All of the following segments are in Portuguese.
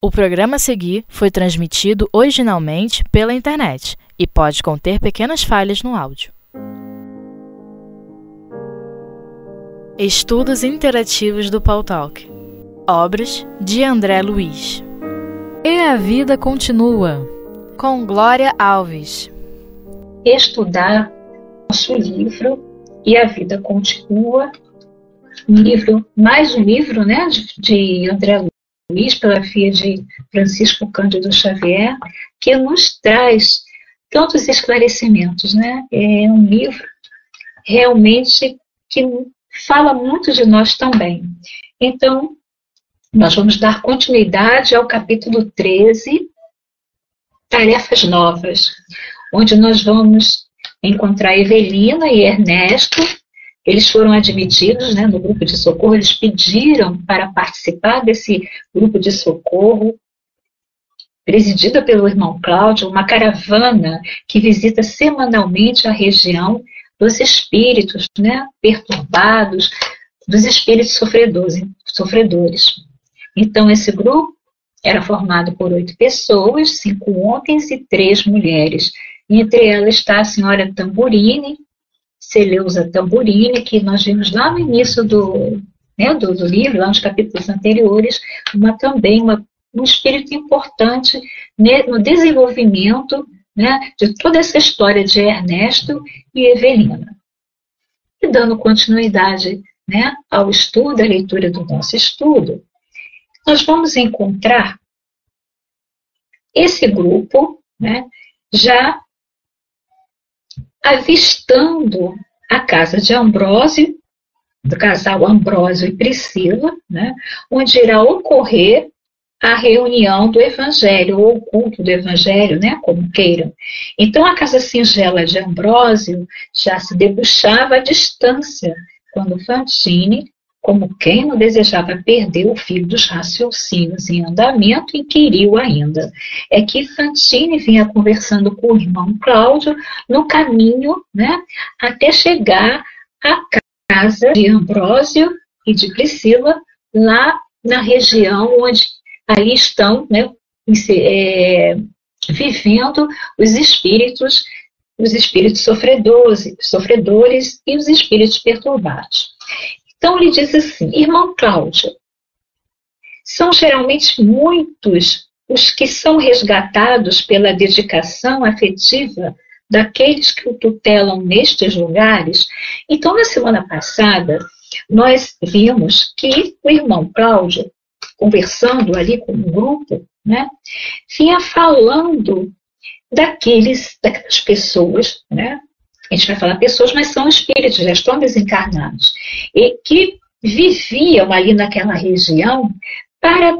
O programa a seguir foi transmitido originalmente pela internet e pode conter pequenas falhas no áudio. Estudos Interativos do Paul Talk. Obras de André Luiz. E a Vida Continua com Glória Alves. Estudar nosso livro E a Vida Continua. Um livro, mais um livro né, de, André Luiz, pela filha de Francisco Cândido Xavier, que nos traz tantos esclarecimentos. Né? É um livro realmente que fala muito de nós também. Então, nós vamos dar continuidade ao capítulo 13, Tarefas Novas, onde nós vamos encontrar Evelina e Ernesto. Eles foram admitidos né, no grupo de socorro, eles pediram para participar desse grupo de socorro, presidida pelo irmão Cláudio, uma caravana que visita semanalmente a região dos espíritos né, perturbados, dos espíritos sofredores, sofredores. Então, esse grupo era formado por oito pessoas, cinco homens e três mulheres. Entre elas está a senhora Tamburini, Celeusa Tamburini, que nós vimos lá no início do, né, do, do, livro, lá nos capítulos anteriores, uma também uma, um espírito importante né, no desenvolvimento né, de toda essa história de Ernesto e Evelina. E dando continuidade né, ao estudo, à leitura do nosso estudo, nós vamos encontrar esse grupo né, já avistando a casa de Ambrósio, do casal Ambrósio e Priscila, né, onde irá ocorrer a reunião do Evangelho, ou o culto do Evangelho, né, como queiram. Então, a casa singela de Ambrósio já se debuxava à distância, quando Fantine, como quem não desejava perder o fio dos raciocínios em andamento, inquiriu ainda. É que Fantine vinha conversando com o irmão Cláudio no caminho, né, até chegar à casa de Ambrósio e de Priscila, lá na região onde ali estão né, é, vivendo os espíritos, os espíritos sofredores, sofredores e os espíritos perturbados. Então ele diz assim, irmão Cláudio, são geralmente muitos os que são resgatados pela dedicação afetiva daqueles que o tutelam nestes lugares. Então, na semana passada, nós vimos que o irmão Cláudio conversando ali com um grupo, né, vinha falando daqueles, daquelas pessoas, né, a gente vai falar pessoas, mas são espíritos, já estão desencarnados, e que viviam ali naquela região para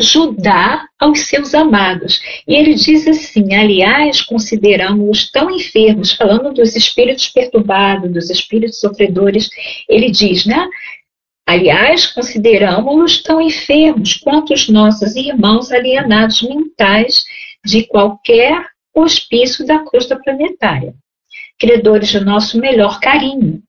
ajudar aos seus amados. E ele diz assim: aliás, consideramos-os tão enfermos, falando dos espíritos perturbados, dos espíritos sofredores, ele diz, né? Aliás, consideramos-los tão enfermos quanto os nossos irmãos alienados mentais de qualquer hospício da crosta planetária, credores do nosso melhor carinho.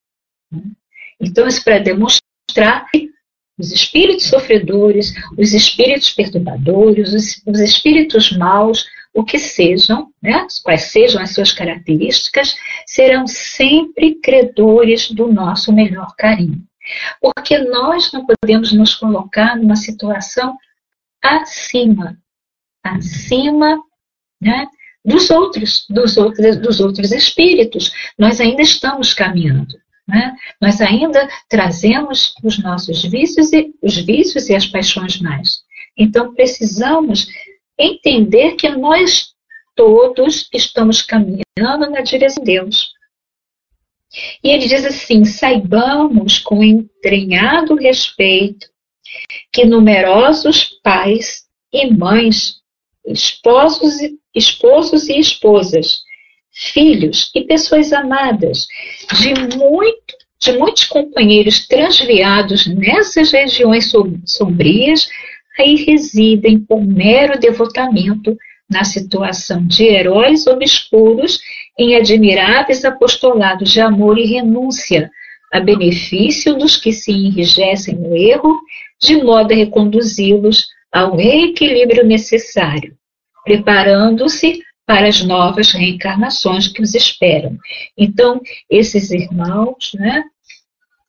Então, isso para demonstrar que os espíritos sofredores, os espíritos perturbadores, os, os espíritos maus, o que sejam, né, quais sejam as suas características, serão sempre credores do nosso melhor carinho. Porque nós não podemos nos colocar numa situação acima, acima né, dos outros, dos outros, dos outros espíritos. Nós ainda estamos caminhando. Né? Nós ainda trazemos os nossos vícios e os vícios e as paixões mais. Então precisamos entender que nós todos estamos caminhando na direção de Deus. E ele diz assim: saibamos com entranhado respeito que numerosos pais e mães, esposos, esposos e esposas, filhos e pessoas amadas de, muito, de muitos companheiros transviados nessas regiões sombrias, aí residem por mero devotamento na situação de heróis obscuros em admiráveis apostolados de amor e renúncia, a benefício dos que se enrijecem no erro, de modo a reconduzi-los ao reequilíbrio necessário, preparando-se para as novas reencarnações que os esperam. Então, esses irmãos né,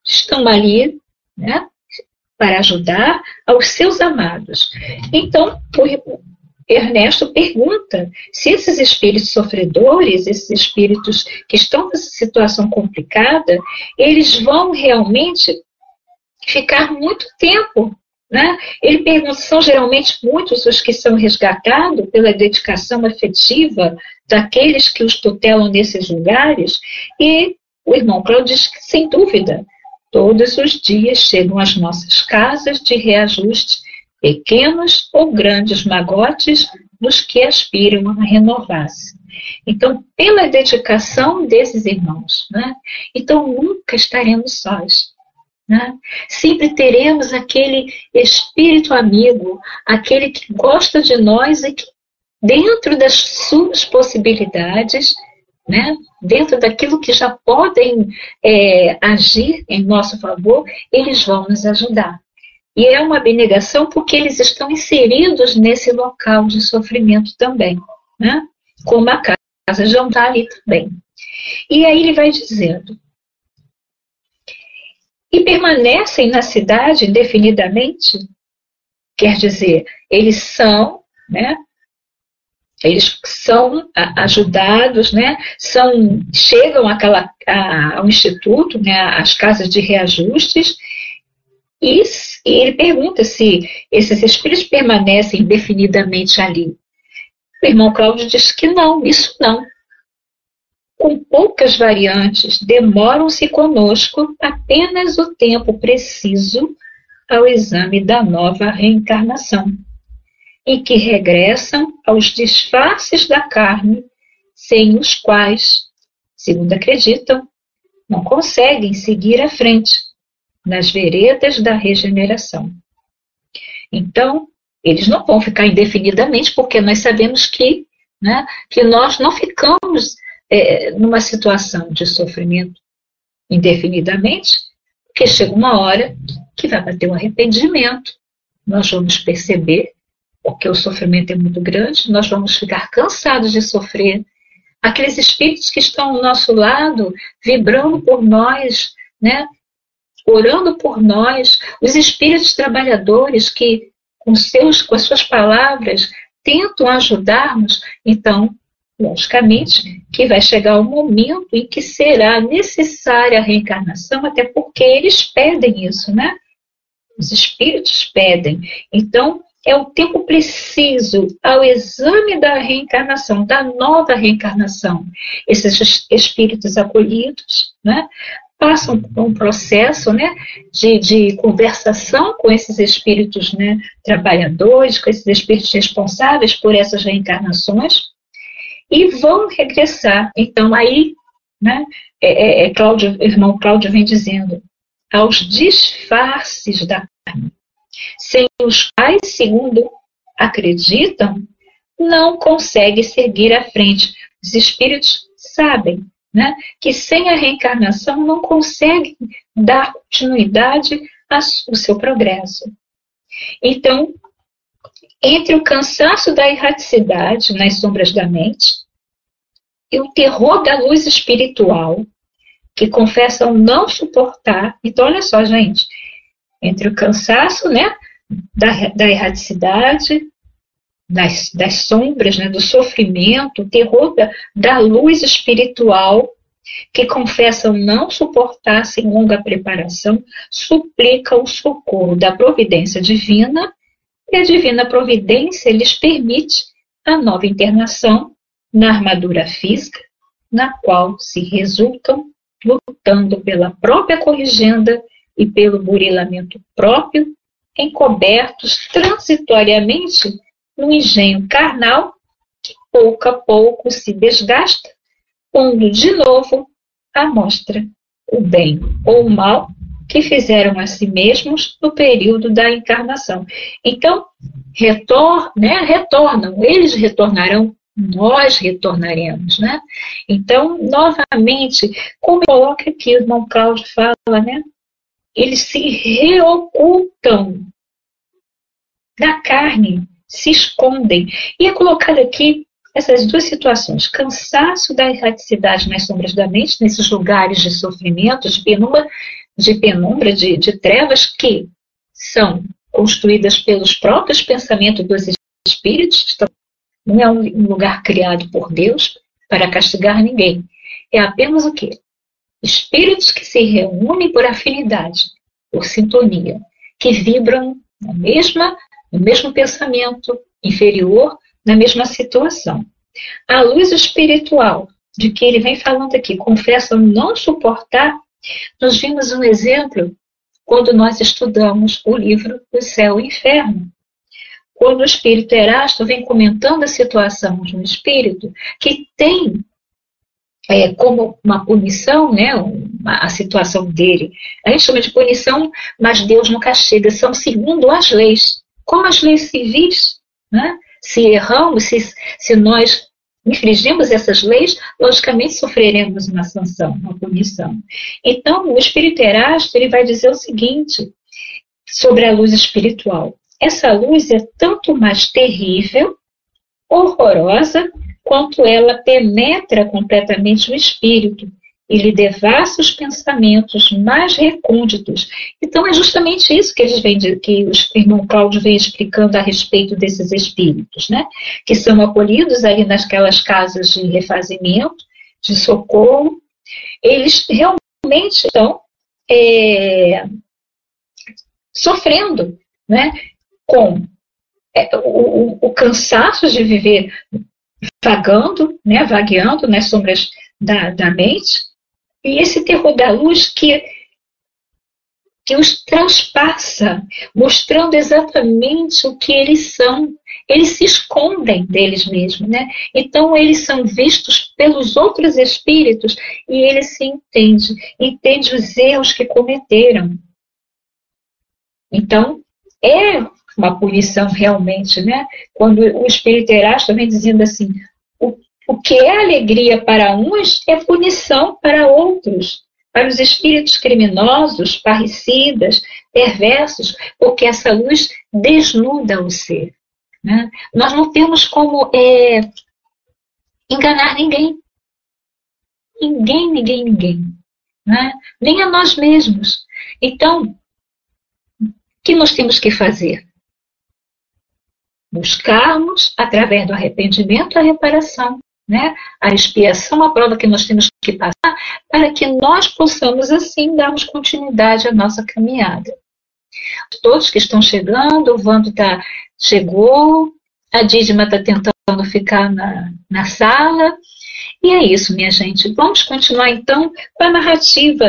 estão ali né, para ajudar aos seus amados. Então, o Ernesto pergunta se esses espíritos sofredores, esses espíritos que estão nessa situação complicada, eles vão realmente ficar muito tempo né? Ele pergunta: são geralmente muitos os que são resgatados pela dedicação afetiva daqueles que os tutelam nesses lugares? E o irmão Cláudio diz que, sem dúvida, todos os dias chegam às nossas casas de reajuste pequenos ou grandes magotes dos que aspiram a renovar-se. Então, pela dedicação desses irmãos, né? então nunca estaremos sós. Né? Sempre teremos aquele espírito amigo, aquele que gosta de nós e que, dentro das suas possibilidades, né? dentro daquilo que já podem é, agir em nosso favor, eles vão nos ajudar. E é uma abnegação porque eles estão inseridos nesse local de sofrimento também, né? como a casa já está ali também. E aí ele vai dizendo: e permanecem na cidade indefinidamente. Quer dizer, eles são, né? Eles são ajudados, né? São, chegam àquela, ao instituto, né? Às casas de reajustes e, e ele pergunta se esses espíritos permanecem indefinidamente ali. O irmão Cláudio diz que não, isso não com poucas variantes, demoram-se conosco apenas o tempo preciso ao exame da nova reencarnação, em que regressam aos disfarces da carne, sem os quais, segundo acreditam, não conseguem seguir à frente nas veredas da regeneração. Então, eles não vão ficar indefinidamente, porque nós sabemos que, né, que nós não ficamos é, numa situação de sofrimento indefinidamente, porque chega uma hora que vai bater um arrependimento, nós vamos perceber, porque o sofrimento é muito grande, nós vamos ficar cansados de sofrer. Aqueles espíritos que estão ao nosso lado, vibrando por nós, né? orando por nós, os espíritos trabalhadores que, com, seus, com as suas palavras, tentam ajudar-nos, então logicamente, que vai chegar o um momento em que será necessária a reencarnação, até porque eles pedem isso, né? Os espíritos pedem. Então, é o tempo preciso ao exame da reencarnação, da nova reencarnação. Esses espíritos acolhidos, né? Passam por um processo né, de, de conversação com esses espíritos né, trabalhadores, com esses espíritos responsáveis por essas reencarnações, e vão regressar. Então, aí, né, é, é, é Cláudio, irmão Cláudio vem dizendo, aos disfarces da carne, sem os quais, segundo acreditam, não consegue seguir à frente. Os espíritos sabem né, que sem a reencarnação não conseguem dar continuidade ao seu progresso. Então, entre o cansaço da erraticidade nas sombras da mente e o terror da luz espiritual, que confessam não suportar. Então, olha só, gente, entre o cansaço né, da, da erraticidade, das, das sombras, né, do sofrimento, o terror da, da luz espiritual, que confessam não suportar sem longa preparação, suplica o socorro da providência divina e a divina providência lhes permite a nova internação na armadura física, na qual se resultam lutando pela própria corrigenda e pelo burilamento próprio, encobertos transitoriamente no engenho carnal que pouco a pouco se desgasta, pondo de novo à mostra o bem ou o mal que fizeram a si mesmos no período da encarnação. Então, retor, né, retornam, eles retornarão, nós retornaremos, né? Então, novamente, como coloca aqui o irmão Cláudio fala, né? Eles se reocultam da carne se escondem. E é colocado aqui essas duas situações: cansaço da erraticidade nas sombras da mente, nesses lugares de sofrimento, de penumbra, de, penumbra, de, de trevas, que são construídas pelos próprios pensamentos dos espíritos, não é um lugar criado por Deus para castigar ninguém. É apenas o quê? Espíritos que se reúnem por afinidade, por sintonia, que vibram na mesma, no mesmo pensamento inferior, na mesma situação. A luz espiritual, de que ele vem falando aqui, confessam não suportar, nós vimos um exemplo quando nós estudamos o livro do Céu e Inferno. Quando o espírito Erasto vem comentando a situação de um espírito que tem é, como uma punição, né, uma, a situação dele. A gente chama de punição, mas Deus não castiga, são segundo as leis, como as leis civis. Né? Se erramos, se, se nós infringimos essas leis, logicamente sofreremos uma sanção, uma punição. Então, o Espírito Erasto ele vai dizer o seguinte sobre a luz espiritual. Essa luz é tanto mais terrível, horrorosa, quanto ela penetra completamente o espírito e lhe devassa os pensamentos mais recônditos. Então é justamente isso que eles vêm que o irmão Cláudio vem explicando a respeito desses espíritos, né? Que são acolhidos ali nasquelas casas de refazimento, de socorro. Eles realmente estão é, sofrendo, né? Com é, o, o, cansaço de viver vagando, né, vagueando nas sombras da, da mente, e esse terror da luz que, que os transpassa, mostrando exatamente o que eles são. Eles se escondem deles mesmos, né? Então eles são vistos pelos outros espíritos e eles se entendem, entendem os erros que cometeram. Então, é uma punição realmente, né? Quando o espírito Erasto vem dizendo assim, o, que é alegria para uns é punição para outros, para os espíritos criminosos, parricidas, perversos, porque essa luz desnuda o ser. Né? Nós não temos como é, enganar ninguém. Ninguém, ninguém, ninguém. Né? Nem a nós mesmos. Então, o que nós temos que fazer? buscarmos, através do arrependimento, a reparação, né? a expiação, a prova que nós temos que passar, para que nós possamos, assim, darmos continuidade à nossa caminhada. Todos que estão chegando, o Vando tá, chegou, a Dídima está tentando ficar na, na sala. E é isso, minha gente. Vamos continuar então com a narrativa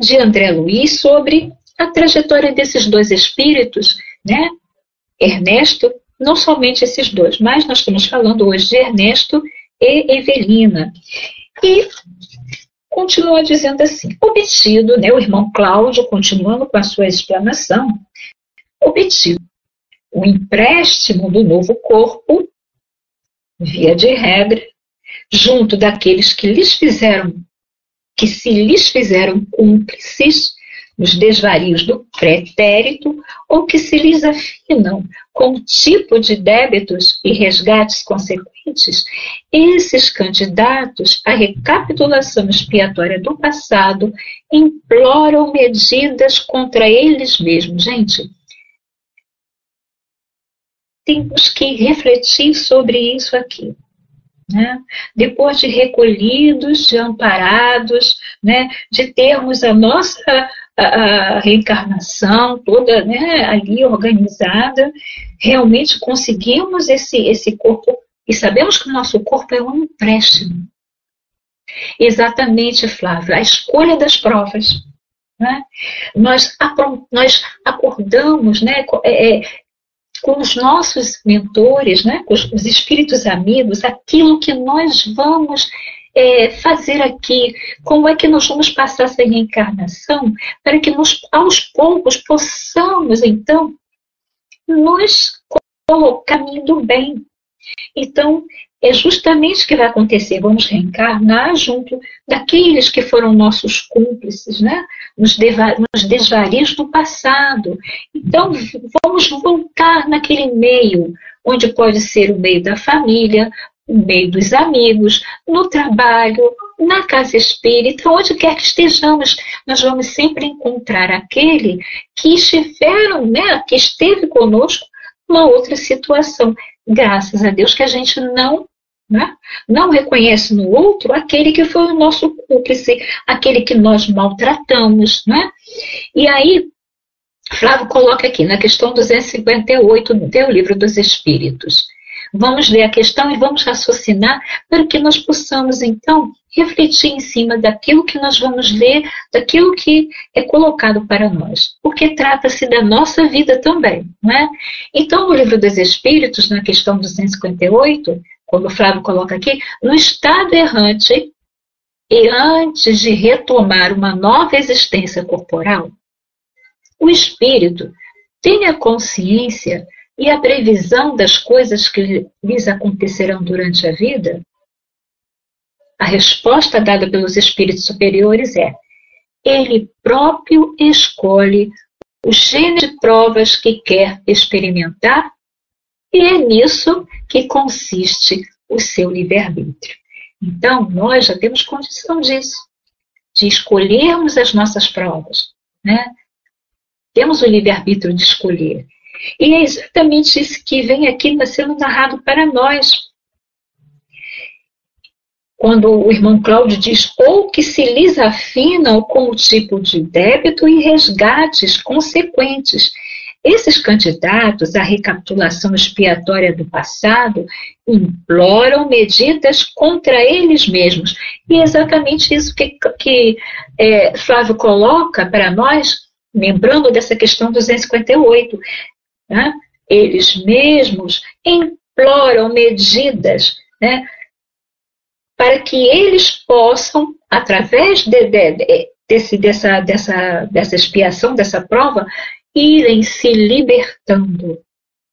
de André Luiz sobre a trajetória desses dois espíritos, né? Ernesto, não somente esses dois, mas nós estamos falando hoje de Ernesto e Evelina. E continua dizendo assim: obtido, né, o irmão Cláudio, continuando com a sua explanação, obtido o empréstimo do novo corpo, via de regra, junto daqueles que lhes fizeram, que se lhes fizeram cúmplices nos desvarios do pretérito ou que se lhes afinam com o tipo de débitos e resgates consequentes, esses candidatos à recapitulação expiatória do passado imploram medidas contra eles mesmos. Gente, temos que refletir sobre isso aqui. Né? Depois de recolhidos, de amparados, né? de termos a nossa a, reencarnação toda né? ali organizada, realmente conseguimos esse, esse corpo e sabemos que o nosso corpo é um empréstimo. Exatamente, Flávio, a escolha das provas. Né? Nós, nós acordamos né, é, é com os nossos mentores, né, com os espíritos amigos, aquilo que nós vamos é, fazer aqui, como é que nós vamos passar essa reencarnação, para que nós, aos poucos, possamos, então, nos colocar do bem. Então, é justamente o que vai acontecer. Vamos reencarnar junto daqueles que foram nossos cúmplices, né? nos, nos desvarios do passado. Então, vamos voltar naquele meio, onde pode ser o meio da família, o meio dos amigos, no trabalho, na casa espírita, onde quer que estejamos, nós vamos sempre encontrar aquele que estiveram, né, que esteve conosco numa outra situação. Graças a Deus que a gente não né? Não reconhece no outro aquele que foi o nosso cúmplice, aquele que nós maltratamos. Né? E aí, Flávio coloca aqui na questão 258 do livro dos Espíritos. Vamos ler a questão e vamos raciocinar para que nós possamos, então, refletir em cima daquilo que nós vamos ler, daquilo que é colocado para nós, porque trata-se da nossa vida também, não é? Então, no livro dos Espíritos, na questão 258, como o Flávio coloca aqui, no estado errante e antes de retomar uma nova existência corporal, o espírito tem a consciência e a previsão das coisas que lhes acontecerão durante a vida? A resposta dada pelos espíritos superiores é: ele próprio escolhe o gênero de provas que quer experimentar, e é nisso que consiste o seu livre-arbítrio. Então, nós já temos condição disso, de escolhermos as nossas provas, né? Temos o livre-arbítrio de escolher. E é exatamente isso que vem aqui sendo narrado para nós. Quando o irmão Cláudio diz, ou que se lhes afinam com o tipo de débito e resgates consequentes. Esses candidatos à recapitulação expiatória do passado imploram medidas contra eles mesmos. E é exatamente isso que, que é, Flávio coloca para nós, lembrando dessa questão 258 né? eles mesmos imploram medidas né? para que eles possam, através de, de, de, desse, dessa, dessa, dessa expiação, dessa prova, irem se libertando.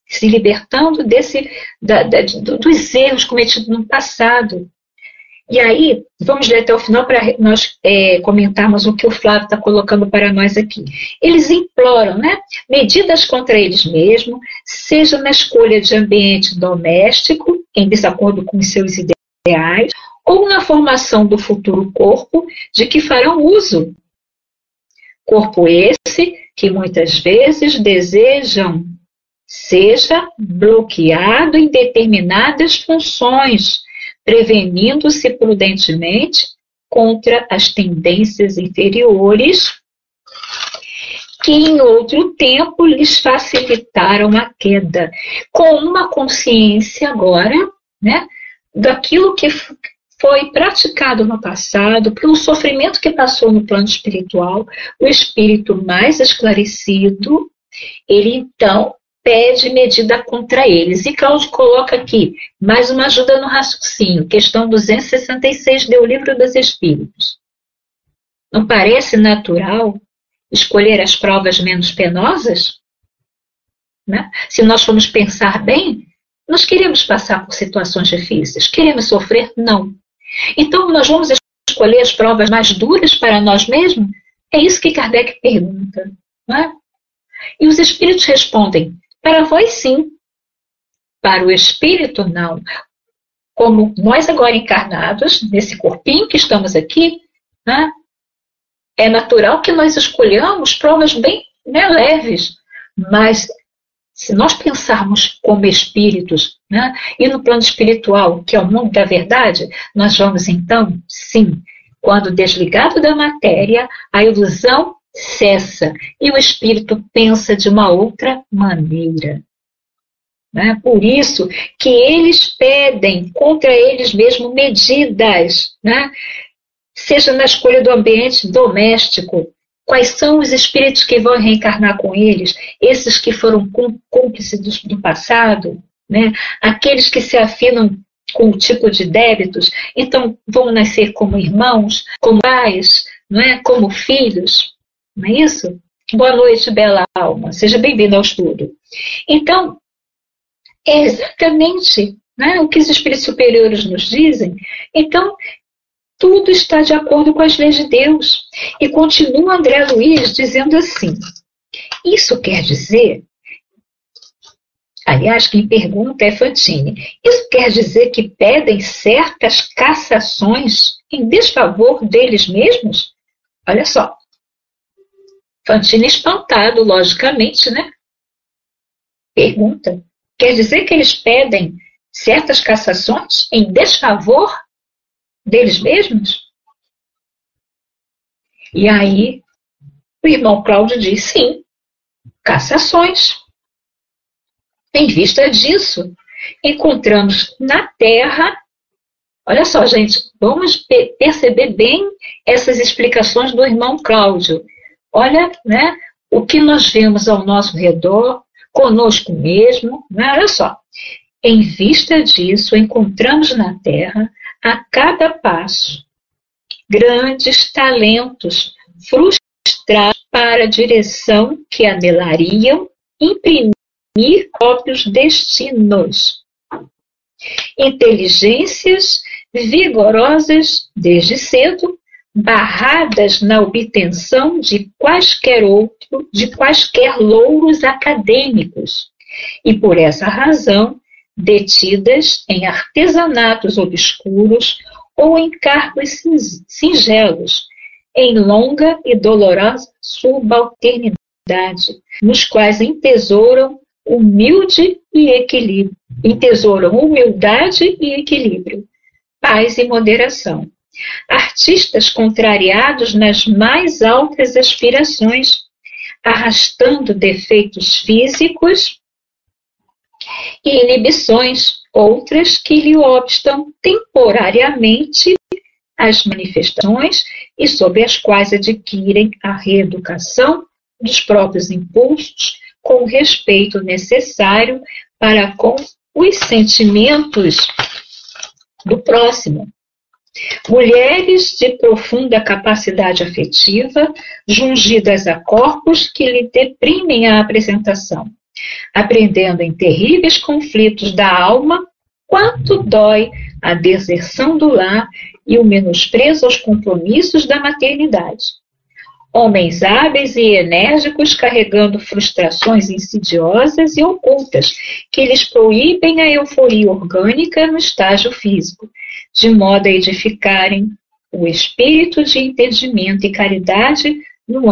Se libertando desse, da, da, dos erros cometidos no passado. E aí, vamos ler até o final para nós é, comentarmos o que o Flávio está colocando para nós aqui. Eles imploram né, medidas contra eles mesmos, seja na escolha de ambiente doméstico, em desacordo com seus ideais, ou na formação do futuro corpo de que farão uso. Corpo esse que muitas vezes desejam seja bloqueado em determinadas funções prevenindo-se prudentemente contra as tendências inferiores que em outro tempo lhes facilitaram a queda, com uma consciência agora, né, daquilo que foi praticado no passado, pelo sofrimento que passou no plano espiritual, o espírito mais esclarecido, ele então pede medida contra eles. E Cláudio coloca aqui mais uma ajuda no raciocínio, questão 266 do Livro dos Espíritos. Não parece natural escolher as provas menos penosas? Né? Se nós formos pensar bem, nós queremos passar por situações difíceis, queremos sofrer? Não. Então, nós vamos escolher as provas mais duras para nós mesmos? É isso que Kardec pergunta. Não é? E os espíritos respondem: para vós, sim. Para o espírito, não. Como nós agora encarnados, nesse corpinho que estamos aqui, né, é natural que nós escolhamos provas bem né, leves. Mas se nós pensarmos como espíritos, né, e no plano espiritual, que é o mundo da verdade, nós vamos então, sim, quando desligado da matéria, a ilusão cessa e o espírito pensa de uma outra maneira. Né? Por isso que eles pedem contra eles mesmos medidas, né? seja na escolha do ambiente doméstico, quais são os espíritos que vão reencarnar com eles, esses que foram cúmplices do, do passado, né? aqueles que se afinam com o tipo de débitos, então vão nascer como irmãos, como pais, não é? como filhos. Não é isso? Boa noite, bela alma. Seja bem-vindo ao estudo. Então, é exatamente né, o que os espíritos superiores nos dizem, então tudo está de acordo com as leis de Deus. E continua André Luiz dizendo assim: isso quer dizer. Aliás, quem pergunta é Fantine. Isso quer dizer que pedem certas cassações em desfavor deles mesmos? Olha só. Fantine espantado, logicamente, né? Pergunta. Quer dizer que eles pedem certas cassações em desfavor deles mesmos? E aí, o irmão Cláudio diz: sim, cassações. Em vista disso, encontramos na Terra. Olha só, gente, vamos perceber bem essas explicações do irmão Cláudio. Olha, né, o que nós vemos ao nosso redor, conosco mesmo, né? olha só. Em vista disso, encontramos na Terra, a cada passo, grandes talentos frustrados para a direção que anelariam imprimir próprios destinos. Inteligências vigorosas desde cedo, barradas na obtenção de quaisquer outro, de quaisquer louros acadêmicos, e por essa razão detidas em artesanatos obscuros ou em cargos singelos, em longa e dolorosa subalternidade, nos quais entesouram humilde e equilíbrio, entesouram humildade e equilíbrio, paz e moderação. Artistas contrariados nas mais altas aspirações, arrastando defeitos físicos e inibições, outras que lhe obstam temporariamente as manifestações e sobre as quais adquirem a reeducação dos próprios impulsos com o respeito necessário para com os sentimentos do próximo. Mulheres de profunda capacidade afetiva, jungidas a corpos que lhe deprimem a apresentação, aprendendo em terríveis conflitos da alma quanto dói a deserção do lar e o menosprezo aos compromissos da maternidade. Homens hábeis e enérgicos carregando frustrações insidiosas e ocultas que lhes proíbem a euforia orgânica no estágio físico, de modo a edificarem o espírito de entendimento e caridade no,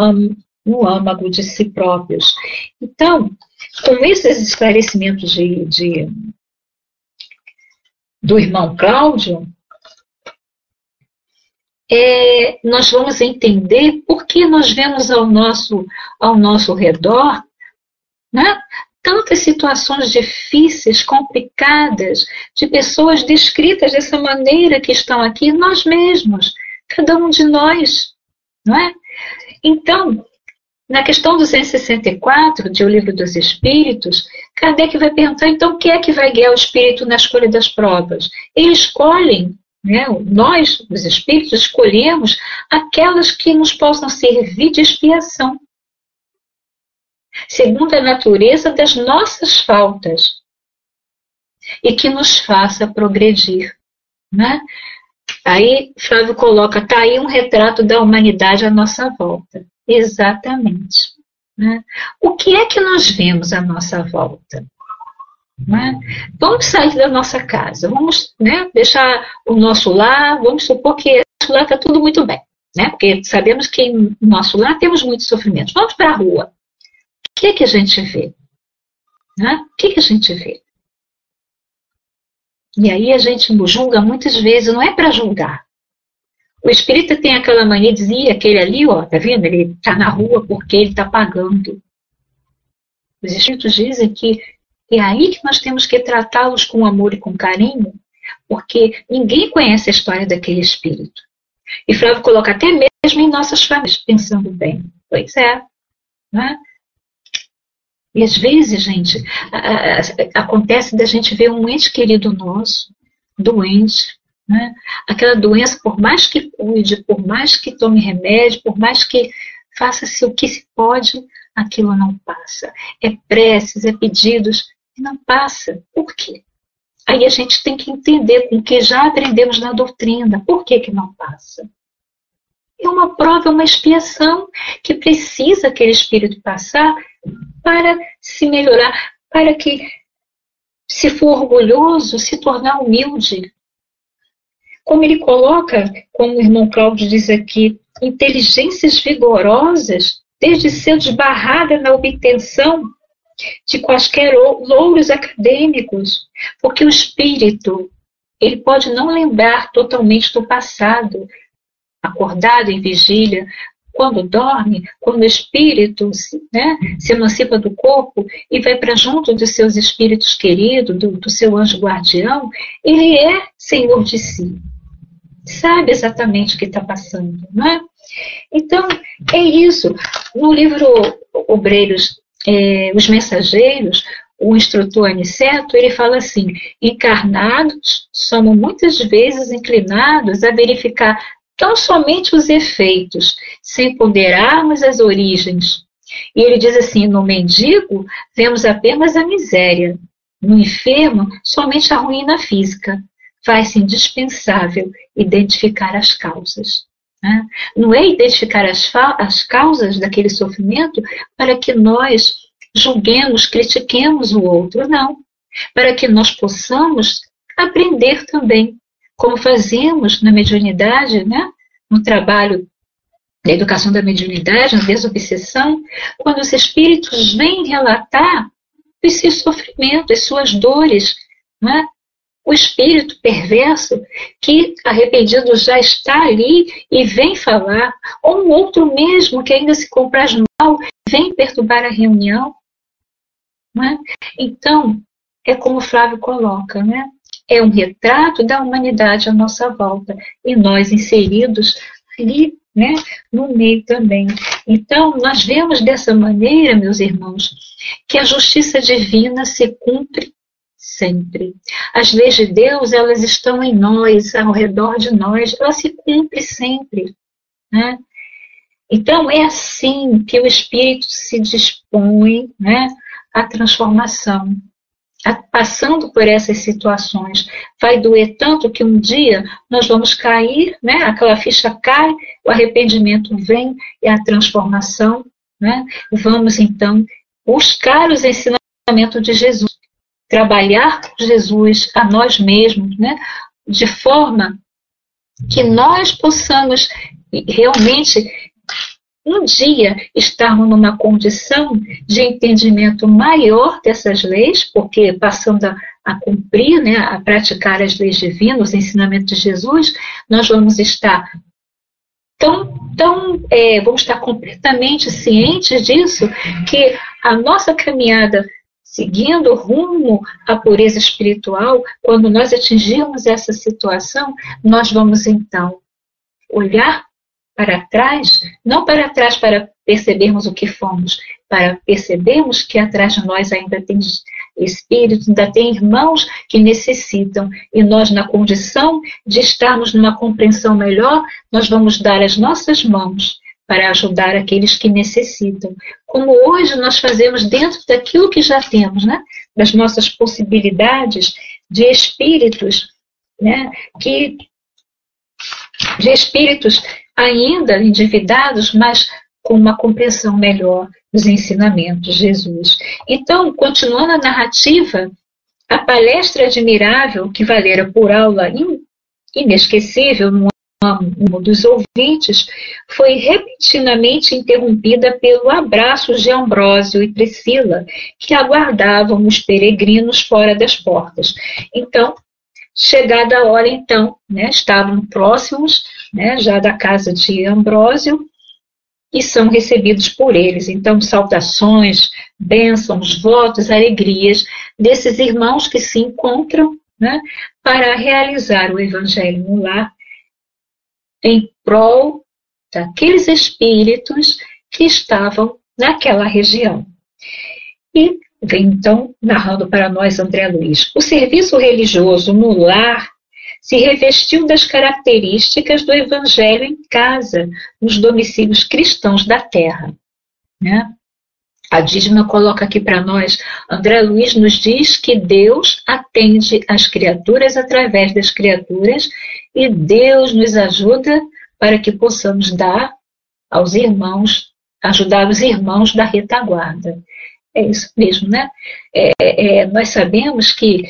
no âmago de si próprios. Então, com esses esclarecimentos de, de do irmão Cláudio, é, nós vamos entender por que nós vemos ao nosso, ao nosso redor né, tantas situações difíceis, complicadas, de pessoas descritas dessa maneira que estão aqui, nós mesmos, cada um de nós. Não é? Então, na questão 264 de O Livro dos Espíritos, Kardec vai perguntar, então, o que é que vai guiar o espírito na escolha das provas? Eles escolhem, né, nós, os espíritos, escolhemos aquelas que nos possam servir de expiação, segundo a natureza das nossas faltas, e que nos faça progredir. Né? Aí Flávio coloca, tá aí um retrato da humanidade à nossa volta. Exatamente. Né? O que é que nós vemos à nossa volta? Né? Vamos sair da nossa casa, vamos né, deixar o nosso lar, vamos supor que o lar está tudo muito bem, né? porque sabemos que no nosso lar temos muitos sofrimentos. Vamos para a rua. O que é que a gente vê? Né? O que, é que a gente vê? E aí a gente julga muitas vezes, não é para julgar, o espírita tem aquela mania dizer, aquele ali, ó, tá vendo? Ele tá na rua porque ele tá pagando. Os espíritos dizem que é aí que nós temos que tratá-los com amor e com carinho, porque ninguém conhece a história daquele espírito. E Flávio coloca até mesmo em nossas famílias, pensando bem. Pois é. Né? E às vezes, gente, acontece da gente ver um ente querido nosso, doente, né? Aquela doença, por mais que cuide, por mais que tome remédio, por mais que faça-se o que se pode, aquilo não passa. É preces, é pedidos, não passa. Por quê? Aí a gente tem que entender com o que já aprendemos na doutrina. Por que, que não passa? É uma prova, é uma expiação que precisa aquele espírito passar para se melhorar, para que, se for orgulhoso, se tornar humilde. Como ele coloca, como o irmão Cláudio diz aqui, inteligências vigorosas, desde cedo barrada na obtenção de quaisquer louros acadêmicos, porque o espírito, ele pode não lembrar totalmente do passado, acordado em vigília, quando dorme, quando o espírito né, se emancipa do corpo e vai para junto dos seus espíritos queridos, do, do seu anjo guardião, ele é senhor de si. Sabe exatamente o que está passando, não é? Então, é isso. No livro Obreiros, é, Os Mensageiros, o instrutor Aniceto, ele fala assim: encarnados somos muitas vezes inclinados a verificar tão somente os efeitos, sem ponderarmos as origens. E ele diz assim: no mendigo, vemos apenas a miséria, no enfermo, somente a ruína física. Faz-se indispensável identificar as causas. Né? Não é identificar as, as causas daquele sofrimento para que nós julguemos, critiquemos o outro, não. Para que nós possamos aprender também, como fazemos na mediunidade, né? no trabalho da educação da mediunidade, na desobsessão, quando os espíritos vêm relatar os seus sofrimentos, as suas dores, né? O espírito perverso que arrependido já está ali e vem falar, ou um outro mesmo que ainda se compraz mal, vem perturbar a reunião. É? Então, é como o Flávio coloca, né? é um retrato da humanidade à nossa volta e nós inseridos ali né, no meio também. Então, nós vemos dessa maneira, meus irmãos, que a justiça divina se cumpre sempre. As leis de Deus, elas estão em nós, ao redor de nós, elas se cumprem sempre. Né? Então, é assim que o Espírito se dispõe né, à transformação. Passando por essas situações, vai doer tanto que um dia nós vamos cair, né? aquela ficha cai, o arrependimento vem e a transformação. Né? Vamos então buscar os ensinamentos de Jesus trabalhar com Jesus a nós mesmos, né? de forma que nós possamos realmente um dia estarmos numa condição de entendimento maior dessas leis, porque passando a, a, cumprir, né, a praticar as leis divinas, os ensinamentos de Jesus, nós vamos estar tão, tão é, vamos estar completamente cientes disso que a nossa caminhada seguindo rumo à pureza espiritual, quando nós atingirmos essa situação, nós vamos então olhar para trás, não para trás para percebermos o que fomos, para percebermos que atrás de nós ainda tem espíritos, ainda tem irmãos que necessitam, e nós, na condição de estarmos numa compreensão melhor, nós vamos dar as nossas mãos para ajudar aqueles que necessitam. Como hoje nós fazemos dentro daquilo que já temos, né? das nossas possibilidades de espíritos, né? que, de espíritos ainda endividados, mas com uma compreensão melhor dos ensinamentos de Jesus. Então, continuando a narrativa, a palestra admirável que valera por aula inesquecível no um dos ouvintes foi repentinamente interrompida pelo abraço de Ambrósio e Priscila, que aguardavam os peregrinos fora das portas. Então, chegada a hora, então, né, estavam próximos né, já da casa de Ambrósio e são recebidos por eles. Então, saudações, bênçãos, votos, alegrias desses irmãos que se encontram né, para realizar o evangelho no lar em prol daqueles espíritos que estavam naquela região. E vem então narrando para nós André Luiz. O serviço religioso no lar se revestiu das características do evangelho em casa, nos domicílios cristãos da terra. Né? A Dídima coloca aqui para nós, André Luiz nos diz que Deus atende as criaturas através das criaturas e Deus nos ajuda para que possamos dar aos irmãos, ajudar os irmãos da retaguarda. É isso mesmo, né? É, é, nós sabemos que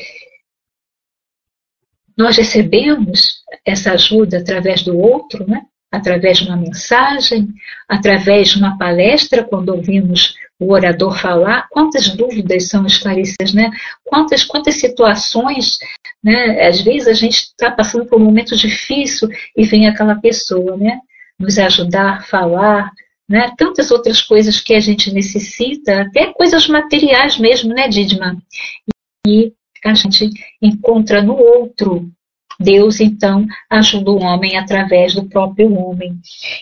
nós recebemos essa ajuda através do outro, né? Através de uma mensagem, através de uma palestra, quando ouvimos o orador falar, quantas dúvidas são esclarecidas, né? Quantas, quantas situações, né? Às vezes a gente está passando por um momento difícil e vem aquela pessoa, né? Nos ajudar, falar, né? Tantas outras coisas que a gente necessita, até coisas materiais mesmo, né, Didma? E a gente encontra no outro Deus, então, ajuda o homem através do próprio homem.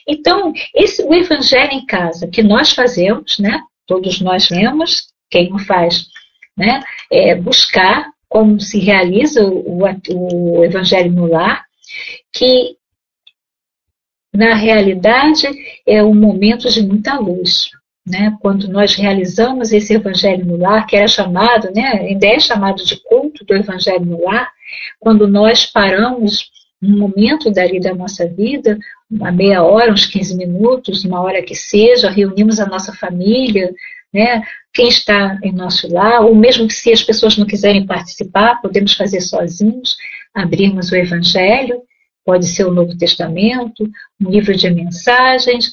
Então, esse o evangelho em casa que nós fazemos, né? Todos nós lemos, quem não faz, né? É buscar como se realiza o, o, o evangelho no lar, que na realidade é um momento de muita luz. Né, quando nós realizamos esse Evangelho no Lar, que era chamado, né, ainda é chamado de culto do Evangelho no Lar, quando nós paramos um momento dali da nossa vida, uma meia hora, uns 15 minutos, uma hora que seja, reunimos a nossa família, né, quem está em nosso lar, ou mesmo que se as pessoas não quiserem participar, podemos fazer sozinhos, abrirmos o Evangelho, pode ser o Novo Testamento, um livro de mensagens,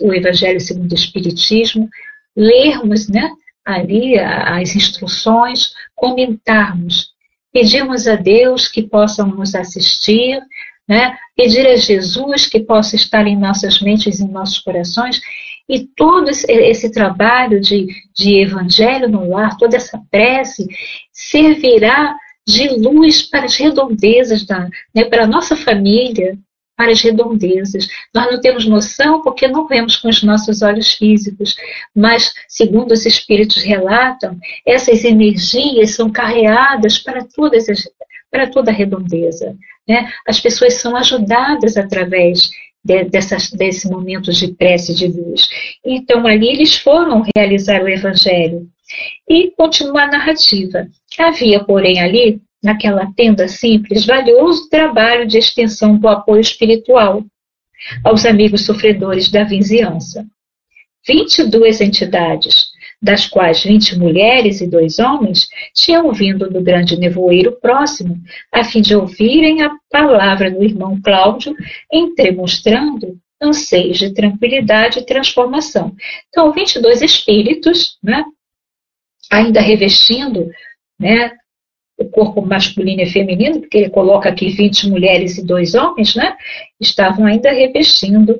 o Evangelho segundo o Espiritismo, lermos né, ali as instruções, comentarmos, pedirmos a Deus que possam nos assistir, né, pedir a Jesus que possa estar em nossas mentes em nossos corações, e todo esse trabalho de, de evangelho no lar, toda essa prece, servirá de luz para as redondezas da, né, para a nossa família, para as redondezas. Nós não temos noção porque não vemos com os nossos olhos físicos, mas, segundo os espíritos relatam, essas energias são carreadas para todas as, para toda a redondeza. Né? As pessoas são ajudadas através de, dessas, desse momento de prece de luz. Então, ali eles foram realizar o evangelho. E continua a narrativa. Havia, porém, ali naquela tenda simples, valioso trabalho de extensão do apoio espiritual aos amigos sofredores da vizinhança. 22 entidades, das quais 20 mulheres e dois homens, tinham vindo do grande nevoeiro próximo, a fim de ouvirem a palavra do irmão Cláudio, entremostrando anseios de tranquilidade e transformação. Então, 22 espíritos, né, ainda revestindo né, o corpo masculino e feminino, porque ele coloca aqui 20 mulheres e dois homens, né? Estavam ainda revestindo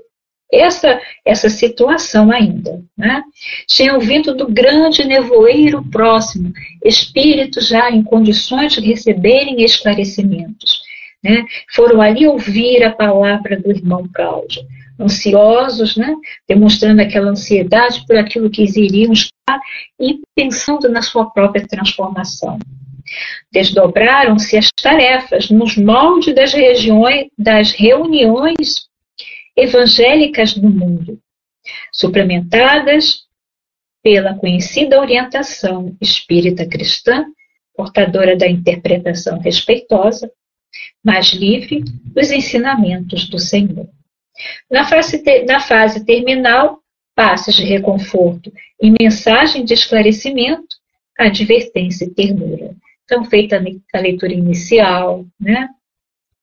essa, essa situação ainda. Né? Tinham vindo do grande nevoeiro próximo, espíritos já em condições de receberem esclarecimentos. Né? Foram ali ouvir a palavra do irmão Cláudio, ansiosos, né? demonstrando aquela ansiedade por aquilo que eles iriam estar e pensando na sua própria transformação. Desdobraram-se as tarefas nos moldes das, regiões, das reuniões evangélicas do mundo, suplementadas pela conhecida orientação espírita cristã, portadora da interpretação respeitosa, mas livre dos ensinamentos do Senhor. Na fase, na fase terminal, passos de reconforto e mensagem de esclarecimento, advertência e ternura. Então, feita a leitura inicial, né?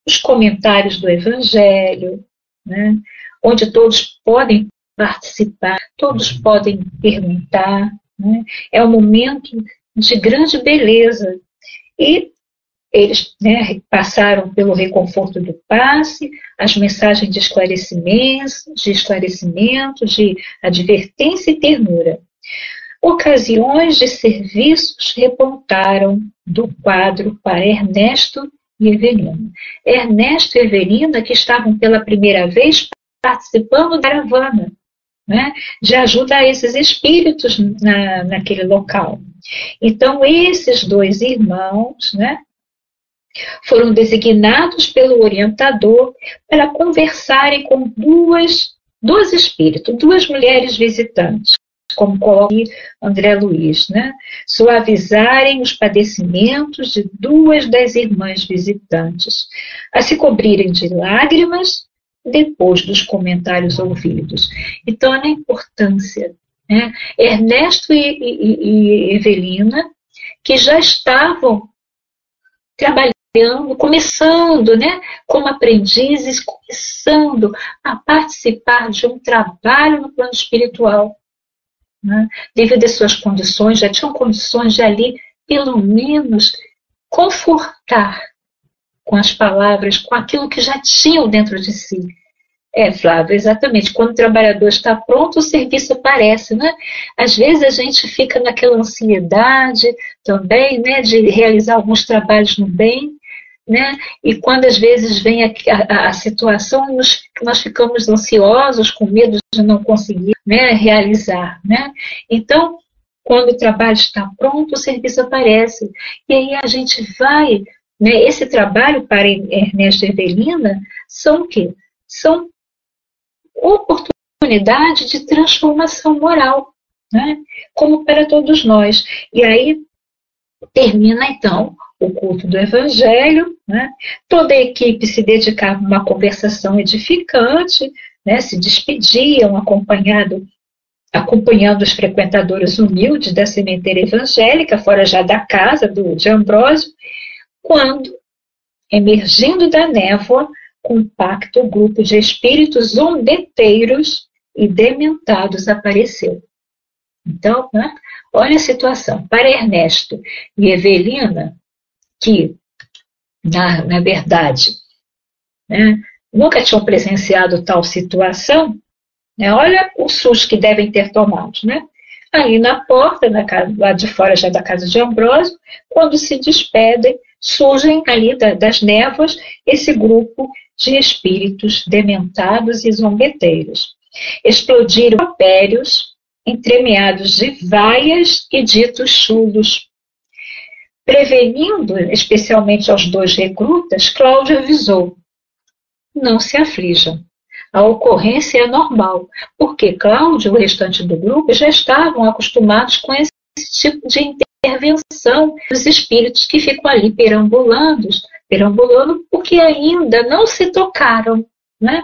os comentários do Evangelho, né? onde todos podem participar, todos podem perguntar. Né? É um momento de grande beleza. E eles né, passaram pelo reconforto do passe, as mensagens de esclarecimento, de esclarecimento, de advertência e ternura. Ocasiões de serviços repontaram do quadro para Ernesto e Evelina. Ernesto e Evelina, que estavam pela primeira vez participando da caravana, né, de ajuda a esses espíritos na, naquele local. Então, esses dois irmãos, né, foram designados pelo orientador para conversarem com duas, dois espíritos, duas mulheres visitantes como coloca André Luiz, né? suavizarem os padecimentos de duas das irmãs visitantes, a se cobrirem de lágrimas depois dos comentários ouvidos. Então, a importância. Né? Ernesto e, e, e Evelina, que já estavam trabalhando, começando, né, como aprendizes, começando a participar de um trabalho no plano espiritual. Né? Devido às suas condições, já tinham condições de ali, pelo menos, confortar com as palavras, com aquilo que já tinham dentro de si. É, Flávio, exatamente. Quando o trabalhador está pronto, o serviço aparece, né? Às vezes a gente fica naquela ansiedade também, né, de realizar alguns trabalhos no bem, né? E quando às vezes vem a, a, a situação, nós, nós ficamos ansiosos, com medo de não conseguir né, realizar, né? Então, quando o trabalho está pronto, o serviço aparece. E aí a gente vai, né? Esse trabalho para Ernesto e Evelina são o quê? São oportunidade de transformação moral, né? como para todos nós. E aí termina então o culto do Evangelho, né? toda a equipe se dedicava a uma conversação edificante, né? se despediam acompanhado, acompanhando os frequentadores humildes da sementeira evangélica, fora já da casa do, de Ambrósio, quando, emergindo da névoa, compacto grupo de espíritos zombeteiros e dementados apareceu. Então, né, olha a situação. Para Ernesto e Evelina, que, na, na verdade, né, nunca tinham presenciado tal situação, né, olha o susto que devem ter tomado. Né? Ali na porta, na casa, lá de fora já da casa de Ambrósio, quando se despedem, surgem ali da, das névoas esse grupo de espíritos dementados e zombeteiros. Explodiram impérios entremeados de vaias e ditos chulos. Prevenindo especialmente aos dois recrutas, Cláudio avisou: não se aflijam. A ocorrência é normal, porque Cláudio e o restante do grupo já estavam acostumados com esse tipo de intervenção dos espíritos que ficam ali perambulando, perambulando porque ainda não se tocaram, né?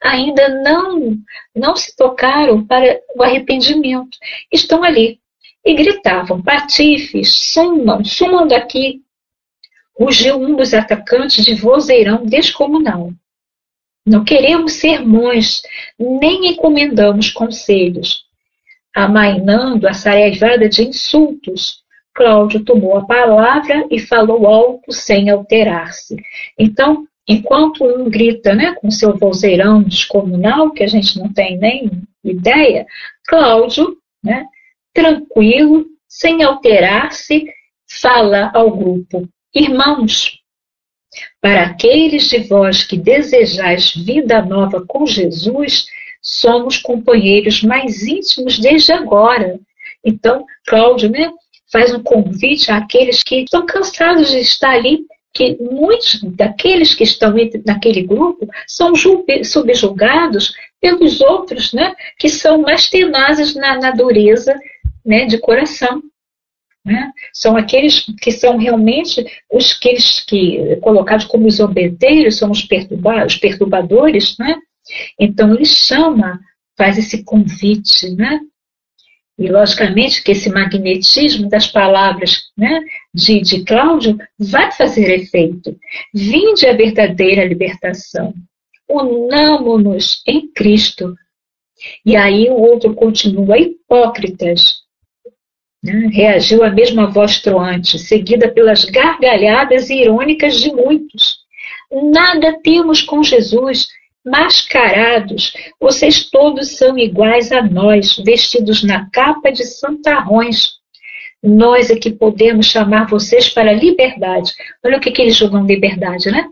ainda não, não se tocaram para o arrependimento. Estão ali e gritavam: patifes, sumam, sumam daqui. Rugiu um dos atacantes de vozeirão descomunal. Não queremos sermões, nem encomendamos conselhos. Amainando a sarevada de insultos, Cláudio tomou a palavra e falou alto sem alterar-se. Então, enquanto um grita né, com seu vozeirão descomunal, que a gente não tem nem ideia, Cláudio, né, tranquilo, sem alterar-se, fala ao grupo: Irmãos, para aqueles de vós que desejais vida nova com Jesus, somos companheiros mais íntimos desde agora. Então, Cláudio, né, faz um convite àqueles que estão cansados de estar ali, que muitos daqueles que estão naquele grupo são subjugados pelos outros, né, que são mais tenazes na, na dureza né, de coração. Né? São aqueles que são realmente os que, que colocados como os obedeiros, são os, perturba os perturbadores, né? Então ele chama, faz esse convite, né? E, logicamente, que esse magnetismo das palavras né, de, de Cláudio vai fazer efeito. Vinde a verdadeira libertação. Unamo-nos em Cristo. E aí o outro continua, hipócritas. Né, reagiu a mesma voz troante, seguida pelas gargalhadas irônicas de muitos. Nada temos com Jesus, mascarados, vocês todos são iguais a nós, vestidos na capa de santarrões. Nós é que podemos chamar vocês para a liberdade. Olha o que, que eles jogam liberdade, né?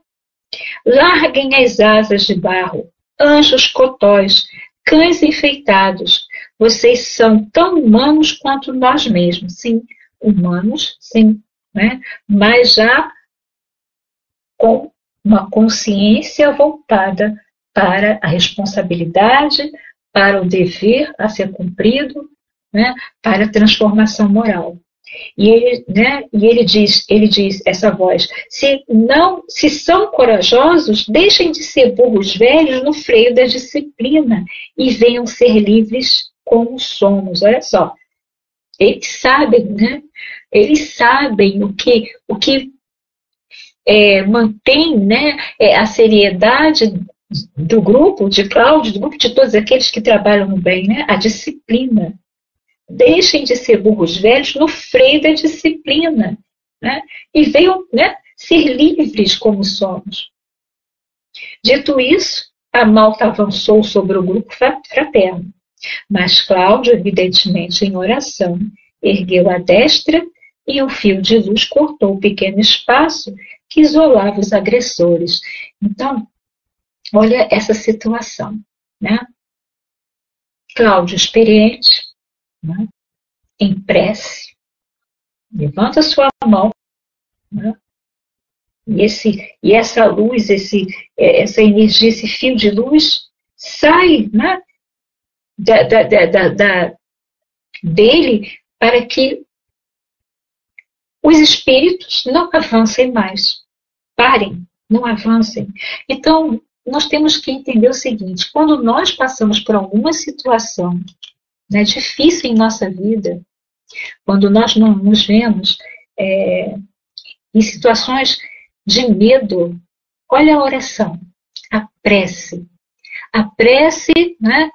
Larguem as asas de barro, anjos cotóis, cães enfeitados. Vocês são tão humanos quanto nós mesmos. Sim, humanos, sim, né? mas já com uma consciência voltada para a responsabilidade, para o dever a ser cumprido, né, para a transformação moral. E ele, né, e ele diz, ele diz essa voz: se não, se são corajosos, deixem de ser burros velhos no freio da disciplina e venham ser livres como somos. Olha só, eles sabem, né? Eles sabem o que, o que é, mantém, né, é, a seriedade do grupo, de Cláudio, do grupo de todos aqueles que trabalham bem, né? A disciplina. Deixem de ser burros velhos no freio da disciplina. Né? E venham né, ser livres como somos. Dito isso, a malta avançou sobre o grupo fraterno. Mas Cláudio, evidentemente em oração, ergueu a destra e um fio de luz cortou o pequeno espaço que isolava os agressores. Então, olha essa situação. Né? Cláudio, experiente, né? em prece, levanta sua mão, né? e, esse, e essa luz, esse, é, essa energia, esse fio de luz sai né? Da, da, da, dele para que os espíritos não avancem mais. Parem, não avancem. Então, nós temos que entender o seguinte: quando nós passamos por alguma situação né, difícil em nossa vida, quando nós não nos vemos é, em situações de medo, olha a oração, a prece. A prece, né,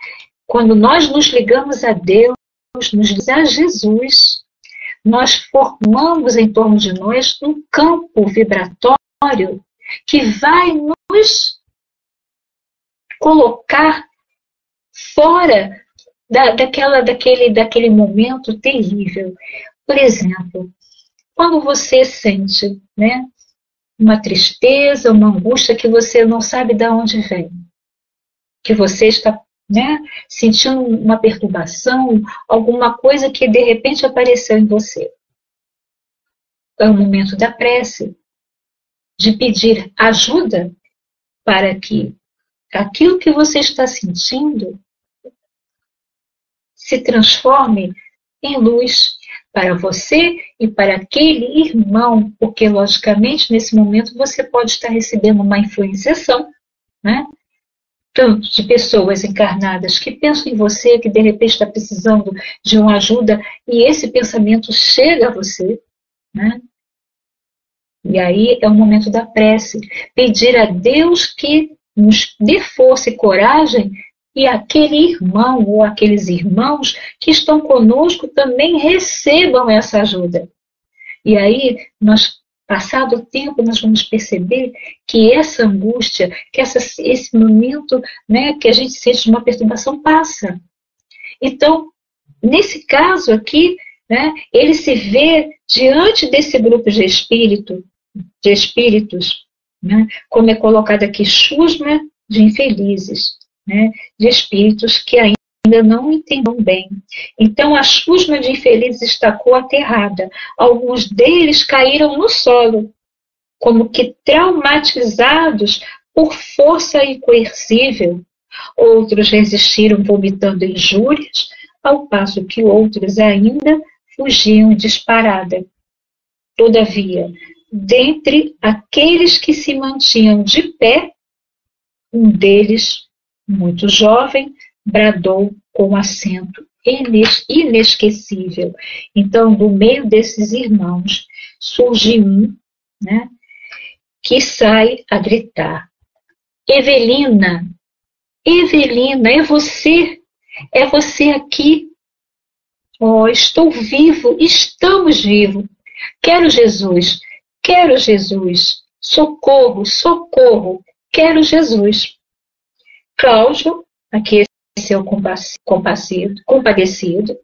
quando nós nos ligamos a Deus, nos ligamos a Jesus, nós formamos em torno de nós um campo vibratório que vai nos colocar fora da, daquela, daquele, daquele momento terrível. Por exemplo, quando você sente né, uma tristeza, uma angústia que você não sabe de onde vem, que você está né, sentindo uma perturbação, alguma coisa que de repente apareceu em você. É o momento da prece, de pedir ajuda para que aquilo que você está sentindo se transforme em luz para você e para aquele irmão, porque logicamente nesse momento você pode estar recebendo uma influenciação, né? Tanto de pessoas encarnadas que pensam em você, que de repente está precisando de uma ajuda, e esse pensamento chega a você, né? E aí é o momento da prece. Pedir a Deus que nos dê força e coragem e aquele irmão ou aqueles irmãos que estão conosco também recebam essa ajuda. E aí, nós, passado o tempo, nós vamos perceber que essa angústia, que essa, esse momento né, que a gente sente uma perturbação passa. Então, nesse caso aqui, né, ele se vê diante desse grupo de espírito, de espíritos, né, como é colocado aqui, chusma de infelizes né, de espíritos que ainda não entendam bem. Então a chusma de infelizes estacou aterrada. Alguns deles caíram no solo, como que traumatizados por força incoercível. Outros resistiram vomitando injúrias, ao passo que outros ainda fugiam disparada. Todavia, dentre aqueles que se mantinham de pé, um deles muito jovem, bradou com acento inesquecível. Então, do meio desses irmãos, surge um, né, que sai a gritar: Evelina, Evelina, é você, é você aqui. Oh, estou vivo, estamos vivos. Quero Jesus, quero Jesus. Socorro, socorro, quero Jesus. Cláudio, aqui o compassivo, compadecido,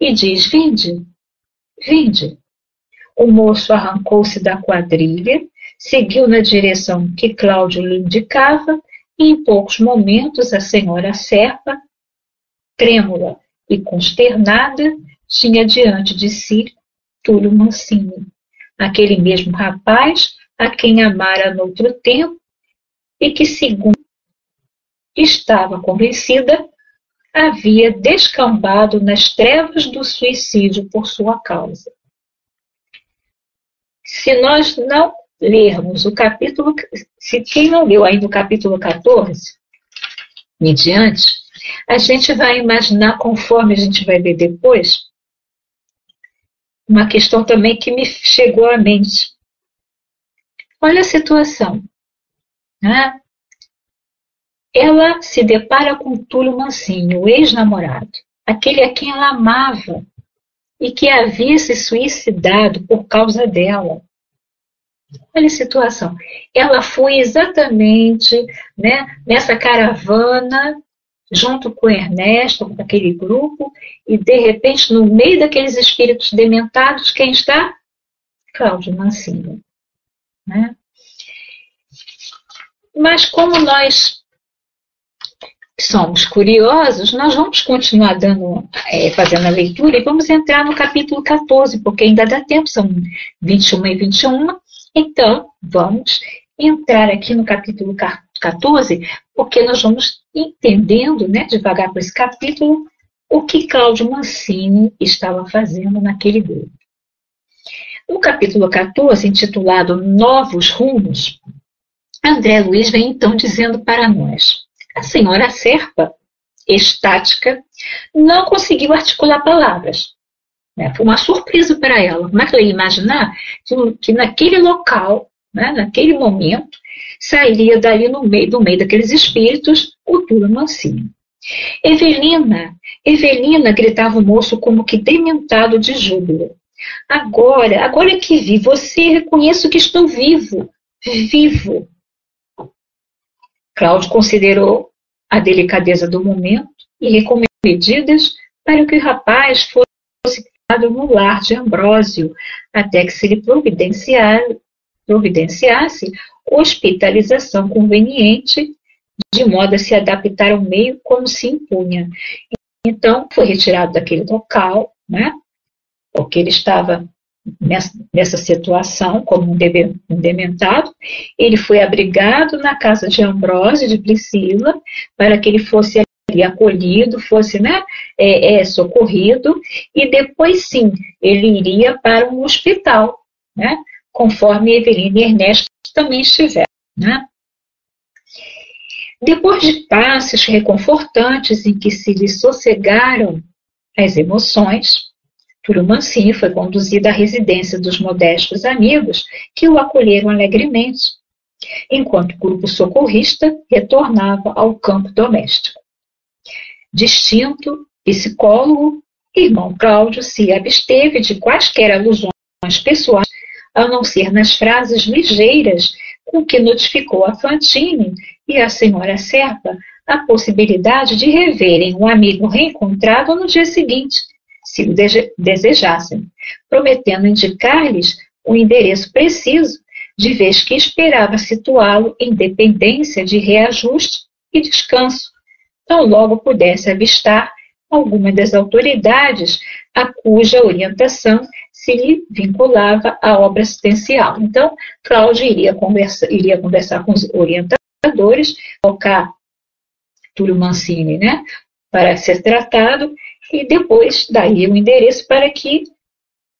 e diz: Vinde, vinde. O moço arrancou-se da quadrilha, seguiu na direção que Cláudio lhe indicava, e em poucos momentos a senhora Serpa, trêmula e consternada, tinha diante de si Túlio Mancini, aquele mesmo rapaz a quem amara noutro tempo e que, segundo estava convencida, havia descambado nas trevas do suicídio por sua causa. Se nós não lermos o capítulo, se quem não leu ainda o capítulo 14, em diante, a gente vai imaginar, conforme a gente vai ver depois, uma questão também que me chegou à mente. Olha a situação. Né? Ela se depara com Túlio Mancinho, o ex-namorado, aquele a quem ela amava e que havia se suicidado por causa dela. Olha a situação. Ela foi exatamente né, nessa caravana, junto com Ernesto, com aquele grupo, e de repente, no meio daqueles espíritos dementados, quem está? Cláudio Mancinho. Né? Mas como nós somos curiosos, nós vamos continuar dando, é, fazendo a leitura e vamos entrar no capítulo 14, porque ainda dá tempo, são 21 e 21. Então, vamos entrar aqui no capítulo 14, porque nós vamos entendendo, né, devagar por esse capítulo, o que Cláudio Mancini estava fazendo naquele grupo. No capítulo 14, intitulado Novos Rumos, André Luiz vem então dizendo para nós: a senhora Serpa, estática, não conseguiu articular palavras. Né? Foi uma surpresa para ela. Que ela imaginar que, que naquele local, né, naquele momento, sairia dali no meio, do meio daqueles espíritos o Túlio Mancinho. Evelina, Evelina, gritava o moço como que dementado de júbilo. Agora, agora que vi você, reconheço que estou vivo, vivo. Cláudio considerou a delicadeza do momento e recomendou medidas para que o rapaz fosse criado no lar de Ambrósio, até que se lhe providenciasse hospitalização conveniente, de modo a se adaptar ao meio como se impunha. Então, foi retirado daquele local, né, porque ele estava nessa, nessa situação como um, debe, um dementado, ele foi abrigado na casa de Ambrósio de Priscila para que ele fosse ali acolhido, fosse né, é, é, socorrido, e depois sim ele iria para um hospital, né, conforme Evelina e Ernesto também estiveram. Né. Depois de passes reconfortantes em que se lhe sossegaram as emoções, Túlio Mancini foi conduzido à residência dos modestos amigos que o acolheram alegremente, enquanto o grupo socorrista retornava ao campo doméstico. Distinto, psicólogo, irmão Cláudio se absteve de quaisquer alusões pessoais, a não ser nas frases ligeiras com que notificou a Fantine e a senhora Serpa a possibilidade de reverem o amigo reencontrado no dia seguinte, se desejassem, prometendo indicar-lhes o endereço preciso, de vez que esperava situá-lo em dependência de reajuste e descanso, tão logo pudesse avistar alguma das autoridades a cuja orientação se lhe vinculava à obra assistencial. Então, Cláudio iria, iria conversar com os orientadores, colocar Túlio Mancini, né, para ser tratado e depois daria o endereço para que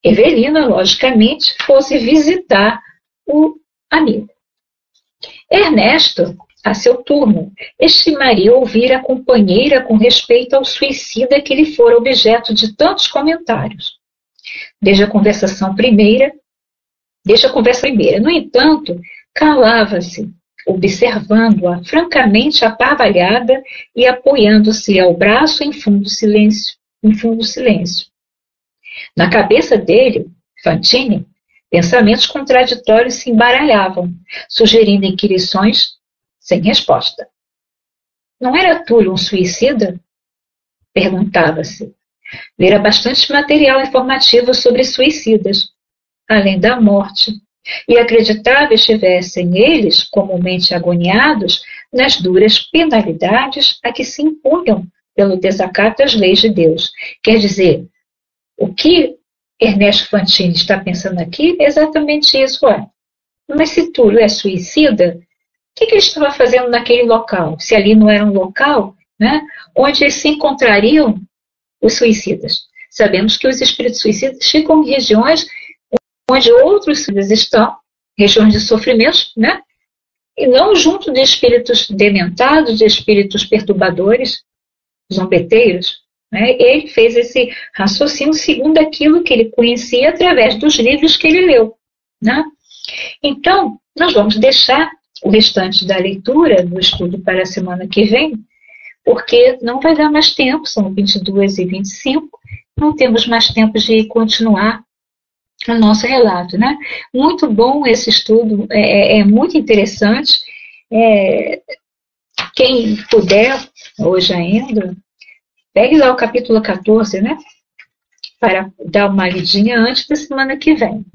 Evelina, logicamente, fosse visitar o amigo. Ernesto, a seu turno, estimaria ouvir a companheira com respeito ao suicida que lhe fora objeto de tantos comentários. Desde a conversação primeira, desde a conversa primeira. No entanto, calava-se, observando-a francamente aparvalhada e apoiando-se ao braço em fundo silêncio em fundo silêncio. Na cabeça dele, Fantini, pensamentos contraditórios se embaralhavam, sugerindo inquirições sem resposta. Não era Túlio um suicida? Perguntava-se. Lera bastante material informativo sobre suicidas, além da morte, e acreditava estivessem eles, comumente agoniados, nas duras penalidades a que se impunham pelo desacato às leis de Deus. Quer dizer, o que Ernesto Fantini está pensando aqui é exatamente isso. Ué. Mas se Túlio é suicida, o que, que ele estava fazendo naquele local? Se ali não era um local né, onde se encontrariam os suicidas. Sabemos que os espíritos suicidas ficam em regiões onde outros suicidas estão, regiões de sofrimento, né, e não junto de espíritos dementados, de espíritos perturbadores, zombeteiros. Né? Ele fez esse raciocínio segundo aquilo que ele conhecia através dos livros que ele leu. Né? Então, nós vamos deixar o restante da leitura, do estudo para a semana que vem, porque não vai dar mais tempo, são 22 e 25, não temos mais tempo de continuar o nosso relato. Né? Muito bom esse estudo, é, é, é muito interessante. É, quem puder, hoje ainda, pegue lá o capítulo 14, né? Para dar uma lidinha antes da semana que vem.